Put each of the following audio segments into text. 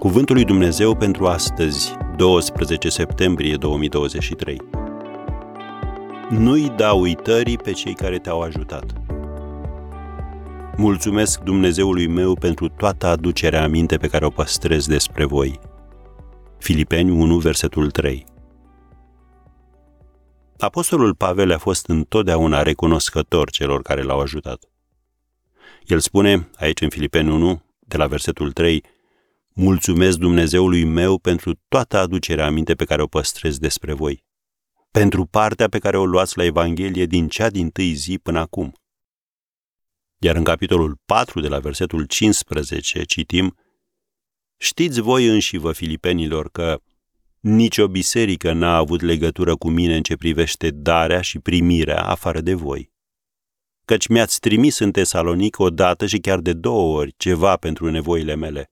Cuvântul lui Dumnezeu pentru astăzi, 12 septembrie 2023. Nu-i da uitării pe cei care te-au ajutat. Mulțumesc Dumnezeului meu pentru toată aducerea aminte pe care o păstrez despre voi. Filipeni 1, versetul 3. Apostolul Pavel a fost întotdeauna recunoscător celor care l-au ajutat. El spune, aici în Filipeni 1, de la versetul 3, Mulțumesc Dumnezeului meu pentru toată aducerea aminte pe care o păstrez despre voi, pentru partea pe care o luați la Evanghelie din cea din tâi zi până acum. Iar în capitolul 4 de la versetul 15 citim Știți voi înși vă, filipenilor, că nicio biserică n-a avut legătură cu mine în ce privește darea și primirea afară de voi. Căci mi-ați trimis în Tesalonic o dată și chiar de două ori ceva pentru nevoile mele.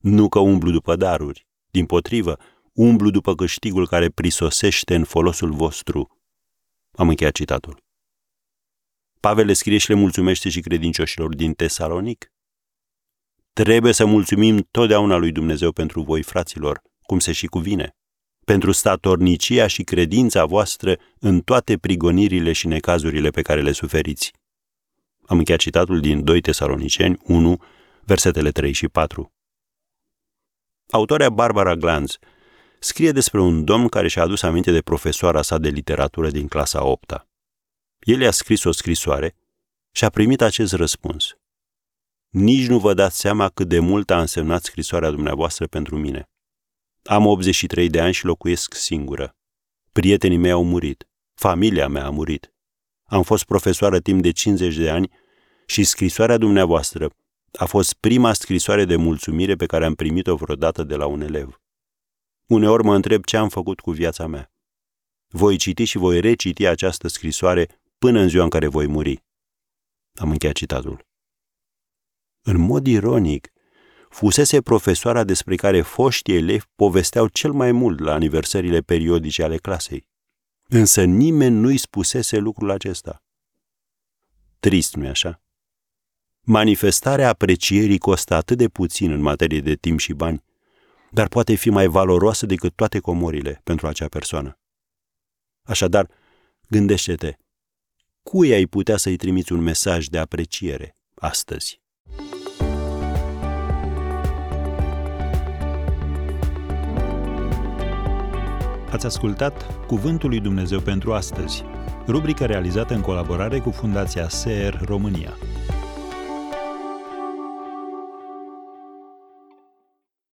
Nu că umblu după daruri, din potrivă, umblu după câștigul care prisosește în folosul vostru. Am încheiat citatul. Pavel le scrie și le mulțumește și credincioșilor din Tesalonic. Trebuie să mulțumim totdeauna lui Dumnezeu pentru voi, fraților, cum se și cuvine, pentru statornicia și credința voastră în toate prigonirile și necazurile pe care le suferiți. Am încheiat citatul din 2 Tesaloniceni 1, versetele 3 și 4. Autoarea Barbara Glanz scrie despre un domn care și-a adus aminte de profesoara sa de literatură din clasa 8 -a. El i-a scris o scrisoare și a primit acest răspuns. Nici nu vă dați seama cât de mult a însemnat scrisoarea dumneavoastră pentru mine. Am 83 de ani și locuiesc singură. Prietenii mei au murit. Familia mea a murit. Am fost profesoară timp de 50 de ani și scrisoarea dumneavoastră a fost prima scrisoare de mulțumire pe care am primit-o vreodată de la un elev. Uneori mă întreb ce am făcut cu viața mea. Voi citi și voi reciti această scrisoare până în ziua în care voi muri. Am încheiat citatul. În mod ironic, fusese profesoara despre care foștii elevi povesteau cel mai mult la aniversările periodice ale clasei. Însă nimeni nu-i spusese lucrul acesta. Trist, nu-i așa? Manifestarea aprecierii costă atât de puțin în materie de timp și bani, dar poate fi mai valoroasă decât toate comorile pentru acea persoană. Așadar, gândește-te, cui ai putea să-i trimiți un mesaj de apreciere astăzi? Ați ascultat Cuvântul lui Dumnezeu pentru astăzi, rubrica realizată în colaborare cu Fundația SER România.